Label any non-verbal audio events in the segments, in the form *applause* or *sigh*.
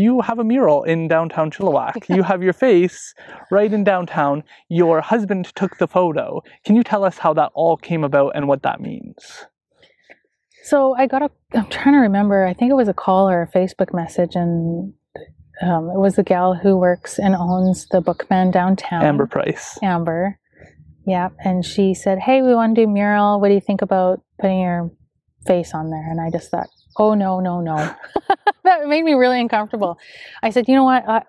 you have a mural in downtown Chilliwack. *laughs* you have your face right in downtown. Your husband took the photo. Can you tell us how that all came about and what that means? So I got a, I'm trying to remember, I think it was a call or a Facebook message, and um, it was a gal who works and owns the Bookman downtown. Amber Price. Amber. Yeah. And she said, Hey, we want to do mural. What do you think about putting your face on there? And I just thought, Oh, no, no, no. *laughs* that made me really uncomfortable. I said, You know what? Uh,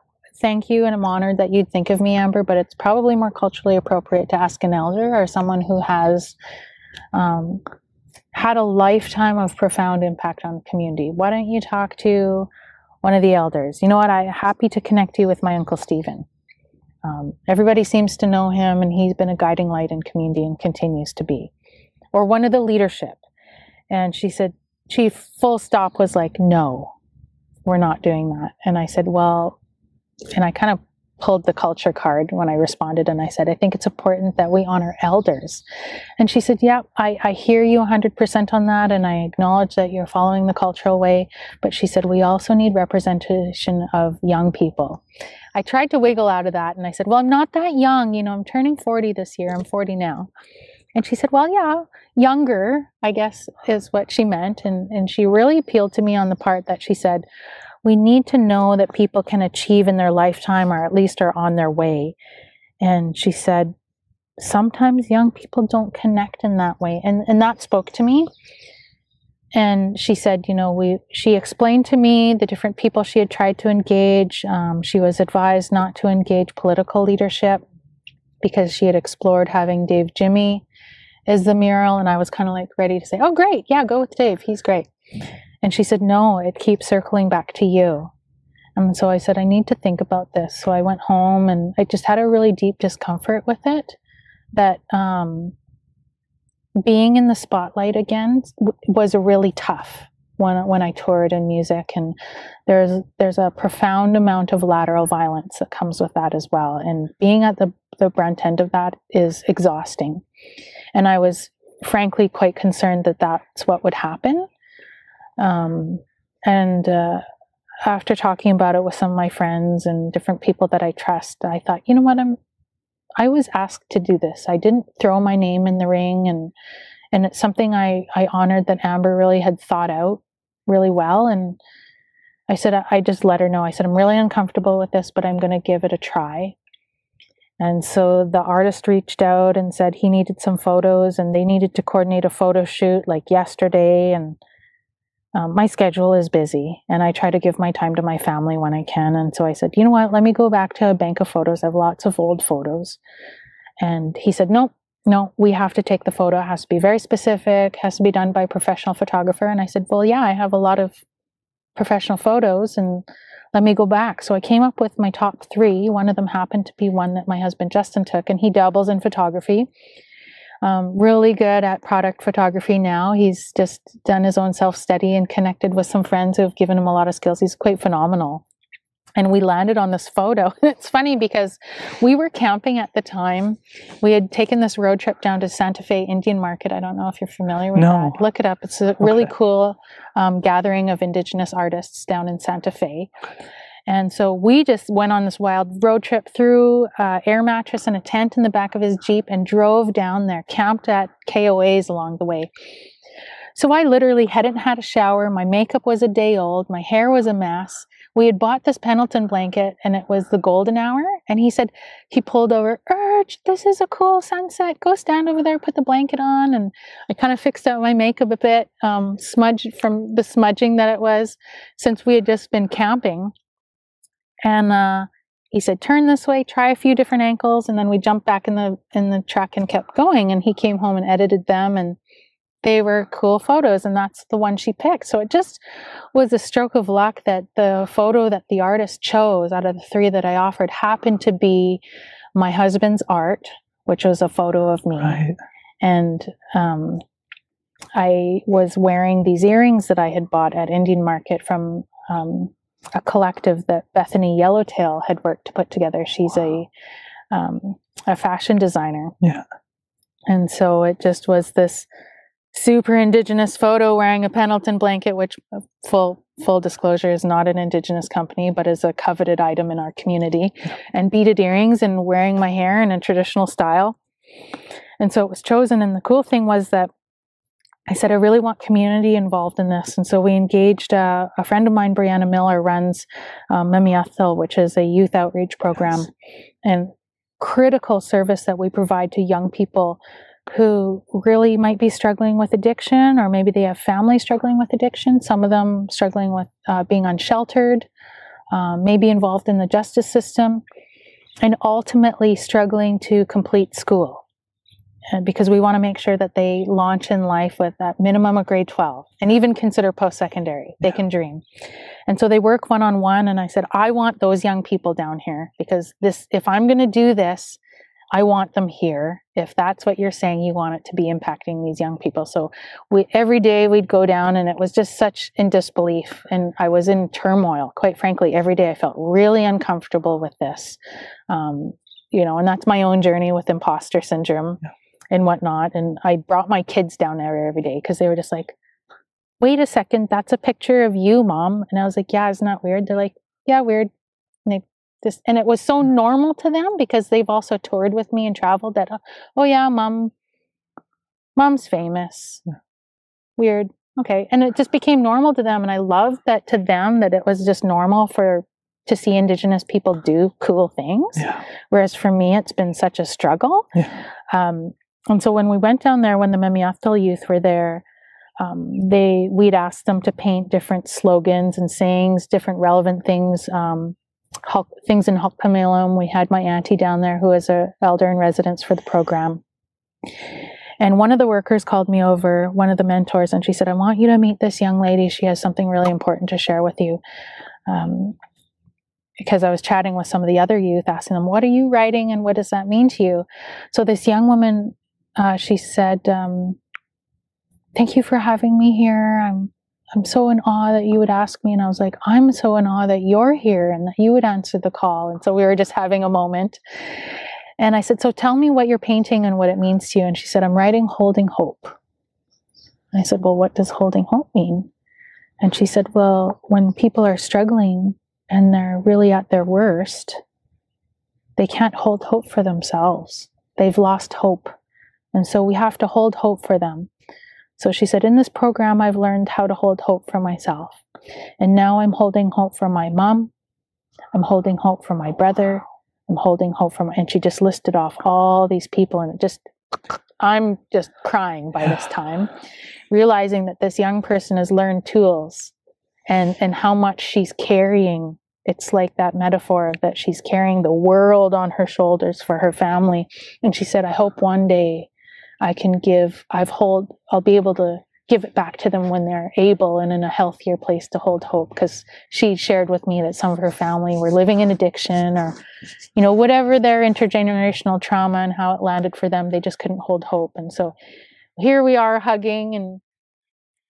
thank you. And I'm honored that you'd think of me, Amber, but it's probably more culturally appropriate to ask an elder or someone who has um, had a lifetime of profound impact on the community. Why don't you talk to one of the elders? You know what? I'm happy to connect you with my Uncle Stephen. Um, everybody seems to know him, and he's been a guiding light in community and continues to be. Or one of the leadership. And she said, Chief, full stop was like, no, we're not doing that. And I said, well, and I kind of pulled the culture card when I responded and I said, I think it's important that we honor elders. And she said, Yeah, I, I hear you 100% on that. And I acknowledge that you're following the cultural way. But she said, We also need representation of young people. I tried to wiggle out of that and I said, Well, I'm not that young. You know, I'm turning 40 this year. I'm 40 now. And she said, Well, yeah, younger, I guess is what she meant. And, and she really appealed to me on the part that she said, we need to know that people can achieve in their lifetime or at least are on their way. And she said, sometimes young people don't connect in that way. And, and that spoke to me. And she said, you know, we, she explained to me the different people she had tried to engage. Um, she was advised not to engage political leadership because she had explored having Dave Jimmy as the mural. And I was kind of like ready to say, oh, great. Yeah, go with Dave. He's great. And she said, No, it keeps circling back to you. And so I said, I need to think about this. So I went home and I just had a really deep discomfort with it that um, being in the spotlight again was really tough when, when I toured in music. And there's, there's a profound amount of lateral violence that comes with that as well. And being at the, the brunt end of that is exhausting. And I was frankly quite concerned that that's what would happen. Um, and uh, after talking about it with some of my friends and different people that I trust, I thought, you know what, I'm I was asked to do this. I didn't throw my name in the ring and and it's something I, I honored that Amber really had thought out really well. And I said, I just let her know. I said, I'm really uncomfortable with this, but I'm going to give it a try. And so the artist reached out and said he needed some photos and they needed to coordinate a photo shoot like yesterday. And um, my schedule is busy and I try to give my time to my family when I can. And so I said, you know what, let me go back to a bank of photos. I have lots of old photos. And he said, nope, no, we have to take the photo. It has to be very specific, has to be done by a professional photographer. And I said, well, yeah, I have a lot of professional photos and let me go back. So I came up with my top three. One of them happened to be one that my husband Justin took, and he dabbles in photography um, really good at product photography now. He's just done his own self study and connected with some friends who have given him a lot of skills. He's quite phenomenal. And we landed on this photo. *laughs* it's funny because we were camping at the time. We had taken this road trip down to Santa Fe Indian Market. I don't know if you're familiar with no. that. Look it up. It's a really okay. cool um, gathering of Indigenous artists down in Santa Fe. And so we just went on this wild road trip through uh, air mattress and a tent in the back of his Jeep and drove down there, camped at KOAs along the way. So I literally hadn't had a shower. My makeup was a day old. My hair was a mess. We had bought this Pendleton blanket and it was the golden hour. And he said, he pulled over, Urge, this is a cool sunset. Go stand over there, put the blanket on. And I kind of fixed up my makeup a bit, um, smudged from the smudging that it was since we had just been camping. And uh, he said, "Turn this way, try a few different ankles," and then we jumped back in the in the truck and kept going. And he came home and edited them, and they were cool photos, and that's the one she picked. So it just was a stroke of luck that the photo that the artist chose out of the three that I offered happened to be my husband's art, which was a photo of me, right. and um, I was wearing these earrings that I had bought at Indian Market from um, a collective that Bethany Yellowtail had worked to put together. She's wow. a um, a fashion designer. Yeah. And so it just was this super indigenous photo wearing a Pendleton blanket, which uh, full full disclosure is not an indigenous company, but is a coveted item in our community, and beaded earrings and wearing my hair in a traditional style. And so it was chosen. And the cool thing was that I said, I really want community involved in this. And so we engaged uh, a friend of mine, Brianna Miller, runs um, Memiathil, which is a youth outreach program yes. and critical service that we provide to young people who really might be struggling with addiction, or maybe they have family struggling with addiction. Some of them struggling with uh, being unsheltered, um, maybe involved in the justice system, and ultimately struggling to complete school because we want to make sure that they launch in life with that minimum of grade 12 and even consider post secondary. They yeah. can dream. And so they work one on one. And I said, I want those young people down here because this, if I'm going to do this, I want them here. If that's what you're saying, you want it to be impacting these young people. So we every day we'd go down, and it was just such in disbelief, and I was in turmoil. Quite frankly, every day I felt really uncomfortable with this, um, you know. And that's my own journey with imposter syndrome. Yeah and whatnot. And I brought my kids down there every day because they were just like, wait a second, that's a picture of you, mom. And I was like, yeah, isn't that weird? They're like, yeah, weird. And and it was so normal to them because they've also toured with me and traveled that, oh yeah, mom, mom's famous. Yeah. Weird. Okay. And it just became normal to them. And I love that to them that it was just normal for to see indigenous people do cool things yeah. whereas for me it's been such a struggle yeah. um, and so when we went down there, when the Memiathil youth were there, um, they we'd asked them to paint different slogans and sayings, different relevant things, um, things in Halq'eméylem. We had my auntie down there who is a elder in residence for the program. And one of the workers called me over, one of the mentors, and she said, I want you to meet this young lady. She has something really important to share with you. Um, because I was chatting with some of the other youth, asking them, What are you writing and what does that mean to you? So this young woman uh, she said, um, "Thank you for having me here. I'm I'm so in awe that you would ask me." And I was like, "I'm so in awe that you're here and that you would answer the call." And so we were just having a moment. And I said, "So tell me what you're painting and what it means to you." And she said, "I'm writing holding hope." And I said, "Well, what does holding hope mean?" And she said, "Well, when people are struggling and they're really at their worst, they can't hold hope for themselves. They've lost hope." And so we have to hold hope for them. So she said, In this program, I've learned how to hold hope for myself. And now I'm holding hope for my mom. I'm holding hope for my brother. I'm holding hope for my, and she just listed off all these people and it just, I'm just crying by this *laughs* time, realizing that this young person has learned tools and, and how much she's carrying it's like that metaphor that she's carrying the world on her shoulders for her family. And she said, I hope one day I can give, I've hold, I'll be able to give it back to them when they're able and in a healthier place to hold hope. Because she shared with me that some of her family were living in addiction or, you know, whatever their intergenerational trauma and how it landed for them, they just couldn't hold hope. And so here we are hugging and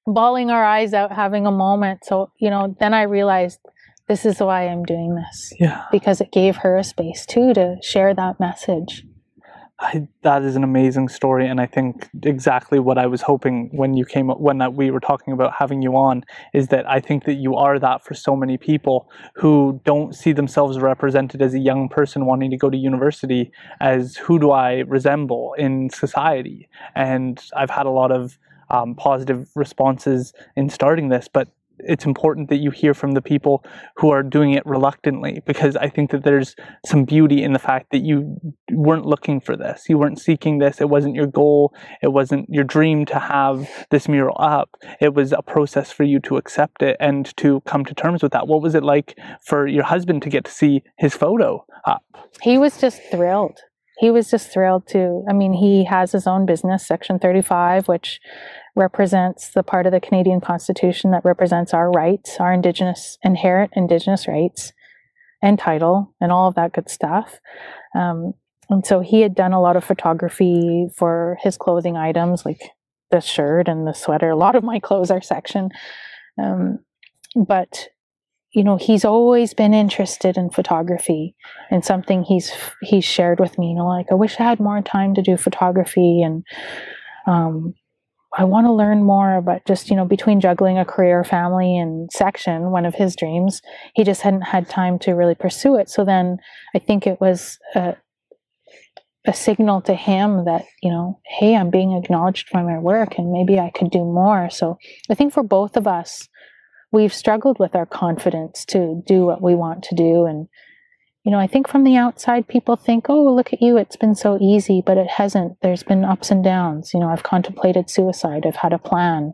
bawling our eyes out, having a moment. So, you know, then I realized this is why I'm doing this. Yeah. Because it gave her a space too to share that message. I, that is an amazing story, and I think exactly what I was hoping when you came when we were talking about having you on is that I think that you are that for so many people who don't see themselves represented as a young person wanting to go to university as who do I resemble in society, and I've had a lot of um, positive responses in starting this, but it's important that you hear from the people who are doing it reluctantly because I think that there's some beauty in the fact that you weren't looking for this. You weren't seeking this. It wasn't your goal. It wasn't your dream to have this mural up. It was a process for you to accept it and to come to terms with that. What was it like for your husband to get to see his photo up? He was just thrilled he was just thrilled to. I mean, he has his own business, Section 35, which represents the part of the Canadian Constitution that represents our rights, our Indigenous, inherent Indigenous rights and title and all of that good stuff. Um, and so he had done a lot of photography for his clothing items, like the shirt and the sweater. A lot of my clothes are section. Um, but you know he's always been interested in photography and something he's he's shared with me you know like i wish i had more time to do photography and um I want to learn more, but just, you know, between juggling a career, family, and section, one of his dreams, he just hadn't had time to really pursue it. So then I think it was a, a signal to him that, you know, hey, I'm being acknowledged by my work and maybe I could do more. So I think for both of us, we've struggled with our confidence to do what we want to do and you know, I think from the outside, people think, oh, look at you, it's been so easy, but it hasn't. There's been ups and downs. You know, I've contemplated suicide, I've had a plan,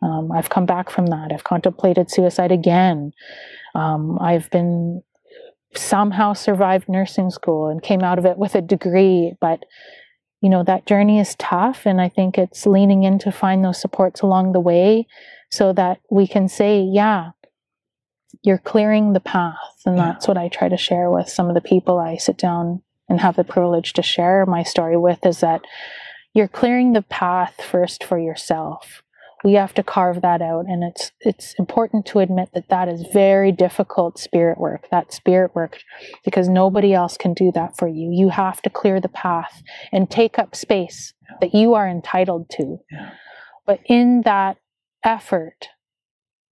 um, I've come back from that, I've contemplated suicide again. Um, I've been somehow survived nursing school and came out of it with a degree, but you know that journey is tough and i think it's leaning in to find those supports along the way so that we can say yeah you're clearing the path. And yeah. that's what I try to share with some of the people I sit down and have the privilege to share my story with is that you're clearing the path first for yourself. We have to carve that out and it's it's important to admit that that is very difficult spirit work. That spirit work because nobody else can do that for you. You have to clear the path and take up space yeah. that you are entitled to. Yeah. But in that effort,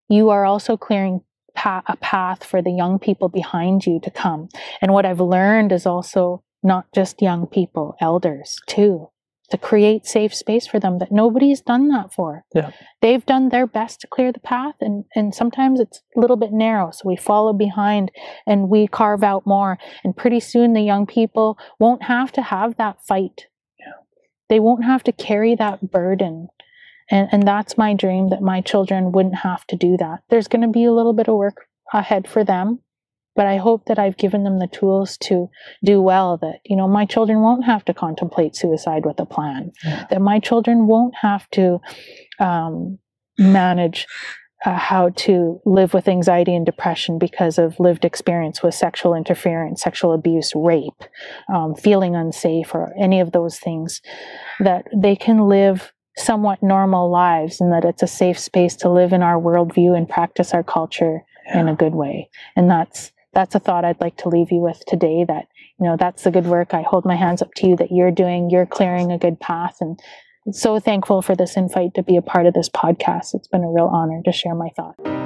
you are also clearing a path for the young people behind you to come. And what I've learned is also not just young people, elders too, to create safe space for them that nobody's done that for. Yeah. They've done their best to clear the path and, and sometimes it's a little bit narrow. So we follow behind and we carve out more. And pretty soon the young people won't have to have that fight. Yeah. They won't have to carry that burden and, and that's my dream that my children wouldn't have to do that. There's going to be a little bit of work ahead for them, but I hope that I've given them the tools to do well. That, you know, my children won't have to contemplate suicide with a plan, yeah. that my children won't have to um, manage uh, how to live with anxiety and depression because of lived experience with sexual interference, sexual abuse, rape, um, feeling unsafe, or any of those things, that they can live somewhat normal lives and that it's a safe space to live in our worldview and practice our culture yeah. in a good way. And that's that's a thought I'd like to leave you with today that, you know, that's the good work. I hold my hands up to you that you're doing, you're clearing a good path and so thankful for this invite to be a part of this podcast. It's been a real honor to share my thoughts.